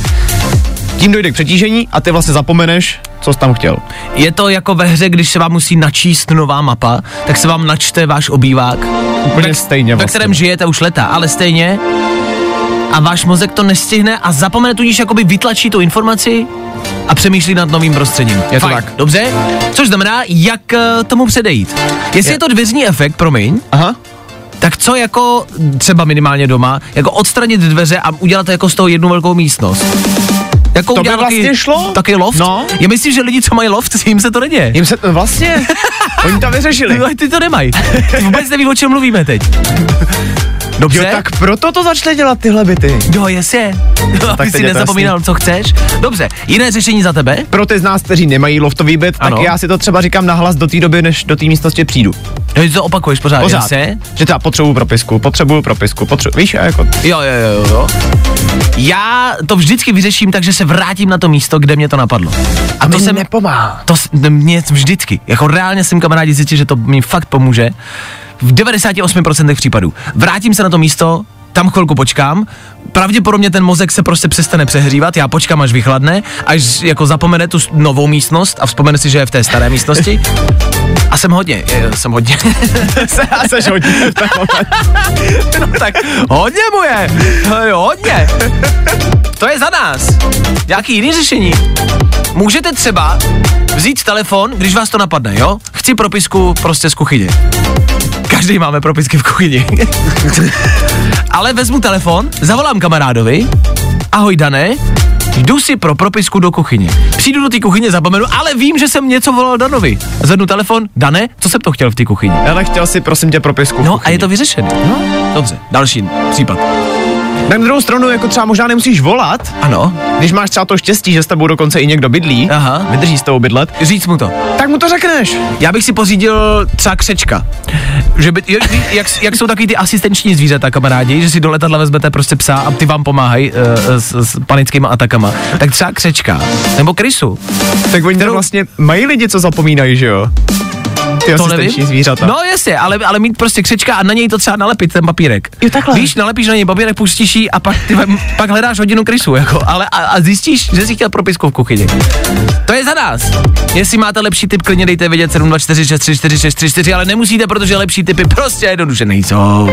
Speaker 4: Tím dojde k přetížení a ty vlastně zapomeneš, co jsi tam chtěl.
Speaker 1: Je to jako ve hře, když se vám musí načíst nová mapa, tak se vám načte váš obývák.
Speaker 4: Úplně
Speaker 1: ve,
Speaker 4: stejně
Speaker 1: Ve
Speaker 4: vlastně.
Speaker 1: kterém žijete už leta, ale stejně. A váš mozek to nestihne a zapomene tudíž jakoby vytlačí tu informaci a přemýšlí nad novým prostředím.
Speaker 4: Je to
Speaker 1: Fajn,
Speaker 4: tak.
Speaker 1: Dobře? Což znamená, jak uh, tomu předejít. Jestli je.
Speaker 4: Je-
Speaker 1: to dveřní efekt, promiň,
Speaker 4: Aha.
Speaker 1: tak co jako třeba minimálně doma, jako odstranit dveře a udělat jako z toho jednu velkou místnost. Jako
Speaker 4: To by vlastně
Speaker 1: taky,
Speaker 4: šlo?
Speaker 1: Taky loft?
Speaker 4: No.
Speaker 1: Já myslím, že lidi, co mají loft, jim se to neděje.
Speaker 4: Jim se vlastně, (laughs) oni to vyřešili.
Speaker 1: No, ty to nemají. (laughs) Vůbec neví, o čem mluvíme teď. Dobře?
Speaker 4: Jo, tak proto to začali dělat tyhle byty.
Speaker 1: Jo, jestli. No, Aby
Speaker 4: teď
Speaker 1: si nezapomínal, co chceš. Dobře, jiné řešení za tebe?
Speaker 4: Pro ty z nás, kteří nemají loftový byt,
Speaker 1: Ano.
Speaker 4: tak já si to třeba říkám nahlas do té doby, než do té místnosti přijdu.
Speaker 1: No, to opakuješ pořád,
Speaker 4: Pořád.
Speaker 1: Jasně?
Speaker 4: Že třeba potřebuju propisku, potřebuju propisku, potřebuju, víš, a jako,
Speaker 1: Jo, jo, jo, jo. Já to vždycky vyřeším tak, že se vrátím na to místo, kde mě to napadlo. A to jsem
Speaker 4: nepomáhá.
Speaker 1: To mě vždycky. Jako reálně jsem kamarádi zjistil, že to mi fakt pomůže. V 98% případů. Vrátím se na to místo, tam chvilku počkám, pravděpodobně ten mozek se prostě přestane přehřívat, já počkám, až vychladne, až jako zapomene tu novou místnost a vzpomene si, že je v té staré místnosti. A jsem hodně, jsem hodně. (laughs)
Speaker 4: a seš hodně
Speaker 1: no tak hodně mu je, jo, hodně. To je za nás. Nějaký jiný řešení. Můžete třeba vzít telefon, když vás to napadne, jo? Chci propisku prostě z kuchyně. Každý máme propisky v kuchyni. (laughs) Ale vezmu telefon, zavolám kamarádovi, ahoj Dané, jdu si pro propisku do kuchyně. Přijdu do té kuchyně, zapomenu, ale vím, že jsem něco volal Danovi. Zvednu telefon, Dané, co jsem to chtěl v té kuchyni?
Speaker 4: Ale chtěl si, prosím tě, propisku. v
Speaker 1: No a je to vyřešené. No, dobře, další případ.
Speaker 4: Na druhou stranu, jako třeba možná nemusíš volat,
Speaker 1: Ano,
Speaker 4: když máš třeba to štěstí, že s tebou dokonce i někdo bydlí,
Speaker 1: Aha.
Speaker 4: vydrží s tebou bydlet,
Speaker 1: říct mu to.
Speaker 4: tak mu to řekneš.
Speaker 1: Já bych si pořídil třeba křečka. Že by, jak, jak, jsou takový ty asistenční zvířata, kamarádi, že si do letadla vezmete prostě psa a ty vám pomáhají uh, s, s panickými atakama. Tak třeba křečka. Nebo krysu.
Speaker 4: Tak oni
Speaker 1: Kterou-
Speaker 4: vlastně mají lidi, co zapomínají, že jo? ty
Speaker 1: to nevím.
Speaker 4: zvířata.
Speaker 1: No jasně, ale, ale mít prostě křečka a na něj to třeba nalepit ten papírek.
Speaker 4: Jo, takhle.
Speaker 1: Víš, nalepíš na něj papírek, pustíš a pak, ty, (laughs) pak hledáš hodinu krysu, jako, ale a, a, zjistíš, že jsi chtěl propisku v kuchyni. To je za nás. Jestli máte lepší typ, klidně dejte vědět 724634634, ale nemusíte, protože lepší typy prostě jednoduše nejsou.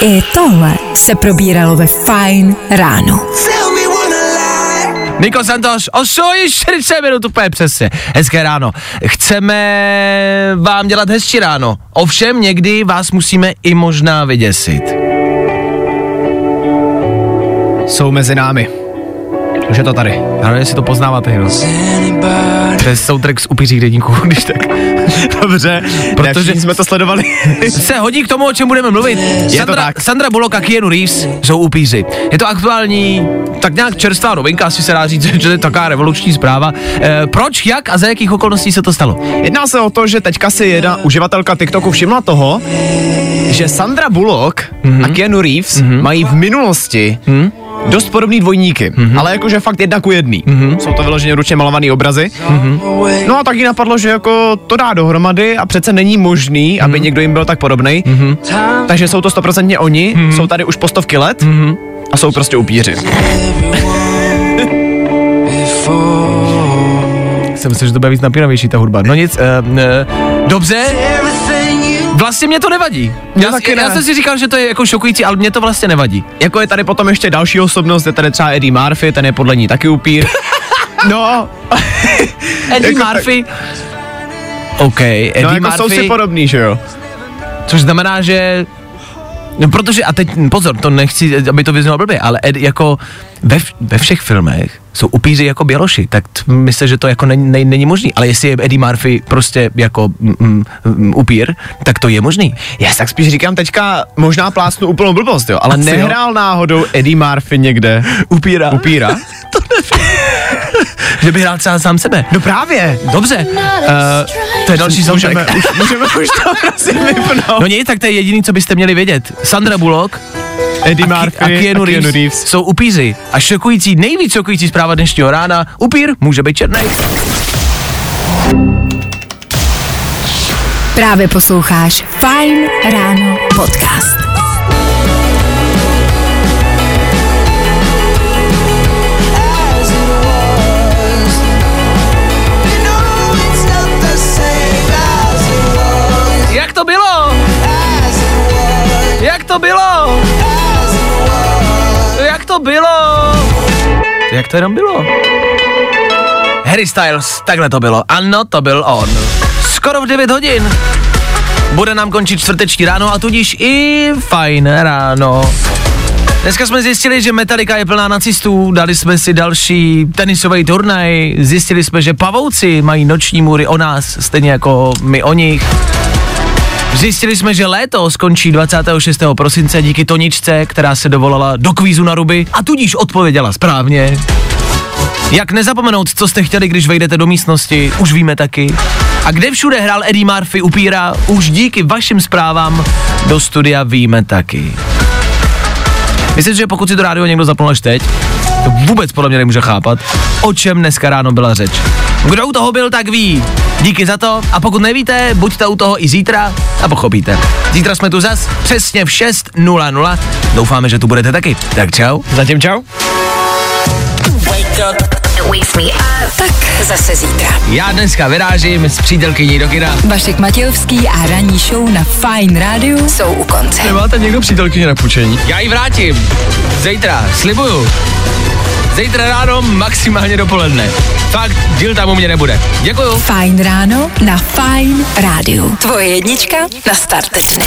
Speaker 3: I tohle se probíralo ve Fine ráno. Film.
Speaker 1: Niko Santos, 8 40 minut úplně přesně. Hezké ráno. Chceme vám dělat hezčí ráno. Ovšem někdy vás musíme i možná vyděsit.
Speaker 4: Jsou mezi námi. Už je to tady.
Speaker 1: Ale jestli to poznáváte jenom. To je soundtrack z upířích denníků, (laughs) když tak.
Speaker 4: Dobře,
Speaker 1: Protože-
Speaker 4: jsme to sledovali. (laughs)
Speaker 1: Se hodí k tomu, o čem budeme mluvit.
Speaker 4: to
Speaker 1: Sandra,
Speaker 4: tak.
Speaker 1: Sandra Bullock a Keanu Reeves jsou upíři. Je to aktuální, tak nějak čerstvá novinka, asi se dá říct, že to je taková revoluční zpráva. E, proč, jak a za jakých okolností se to stalo?
Speaker 4: Jedná se o to, že teďka si jedna uživatelka TikToku všimla toho, že Sandra Bullock mm-hmm. a Keanu Reeves mm-hmm. mají v minulosti mm-hmm. Dost podobný dvojníky, mm-hmm. ale jakože fakt jedna ku jedný. Mm-hmm. Jsou to vyloženě ručně malované obrazy. Mm-hmm. No a taky napadlo, že jako to dá dohromady a přece není možný, aby někdo jim byl tak podobný. Mm-hmm. Takže jsou to stoprocentně oni, mm-hmm. jsou tady už po stovky let mm-hmm. a jsou prostě upíři. (laughs)
Speaker 1: Jsem myslel, že to bude víc napínavější ta hudba. No nic, e, e, dobře. Vlastně mě to nevadí. Já,
Speaker 4: taky ne.
Speaker 1: já jsem si říkal, že to je jako šokující, ale mě to vlastně nevadí.
Speaker 4: Jako je tady potom ještě další osobnost, je tady třeba Eddie Murphy, ten je podle ní taky upír. (laughs) No, (laughs)
Speaker 1: Eddie
Speaker 4: Jako tak-
Speaker 1: Murphy. OK, Eddie
Speaker 4: no jako
Speaker 1: Murphy.
Speaker 4: jsou si podobný, že jo?
Speaker 1: Což znamená, že No protože, a teď pozor, to nechci, aby to vyznělo blbě, ale Ed, jako ve, ve všech filmech jsou upíři jako běloši, tak myslím, že to jako není, není, není možný, ale jestli je Eddie Murphy prostě jako mm, mm, mm, upír, tak to je možný.
Speaker 4: Já si tak spíš říkám teďka, možná plásnu úplnou blbost, jo, ale
Speaker 1: Asi jo.
Speaker 4: nehrál náhodou Eddie Murphy někde
Speaker 1: Upíra.
Speaker 4: upíra? (laughs)
Speaker 1: Že by hrál třeba sám sebe.
Speaker 4: No právě.
Speaker 1: Dobře, uh, to je další
Speaker 4: Můžeme,
Speaker 1: soundtrack.
Speaker 4: už, můžeme už to (laughs) prosím vypnout.
Speaker 1: No nic, tak to je jediný, co byste měli vědět. Sandra Bullock
Speaker 4: Eddie
Speaker 1: a,
Speaker 4: Murphy
Speaker 1: a Keanu, Reeves,
Speaker 4: Reeves.
Speaker 1: jsou upíři. A šokující, nejvíc šokující zpráva dnešního rána, upír může být černý.
Speaker 3: Právě posloucháš Fine ráno podcast.
Speaker 1: Jak to bylo? Jak to bylo? Jak to bylo? Jak to jenom bylo? Harry Styles, takhle to bylo. Ano, to byl on. Skoro v 9 hodin. Bude nám končit čtvrteční ráno a tudíž i fajn ráno. Dneska jsme zjistili, že Metallica je plná nacistů, dali jsme si další tenisový turnaj, zjistili jsme, že pavouci mají noční můry o nás, stejně jako my o nich. Zjistili jsme, že léto skončí 26. prosince díky Toničce, která se dovolala do kvízu na ruby a tudíž odpověděla správně. Jak nezapomenout, co jste chtěli, když vejdete do místnosti, už víme taky. A kde všude hrál Eddie Murphy upíra, už díky vašim zprávám do studia víme taky. Myslím, si, že pokud si to rádio někdo zapnul až teď, to vůbec podle mě nemůže chápat, o čem dneska ráno byla řeč. Kdo u toho byl, tak ví. Díky za to a pokud nevíte, buďte u toho i zítra a pochopíte. Zítra jsme tu zas přesně v 6.00. Doufáme, že tu budete taky. Tak čau.
Speaker 4: Zatím čau.
Speaker 3: Tak zase zítra.
Speaker 1: Já dneska vyrážím s přítelkyní do kina.
Speaker 3: Vašek Matějovský a ranní show na Fine rádiu jsou u konce.
Speaker 1: Nemáte někdo přítelkyně na půjčení? Já ji vrátím. Zítra, slibuju. Zítra ráno maximálně dopoledne. Fakt, díl tam u mě nebude. Děkuju.
Speaker 3: Fajn ráno na Fine rádiu. Tvoje jednička na start dne.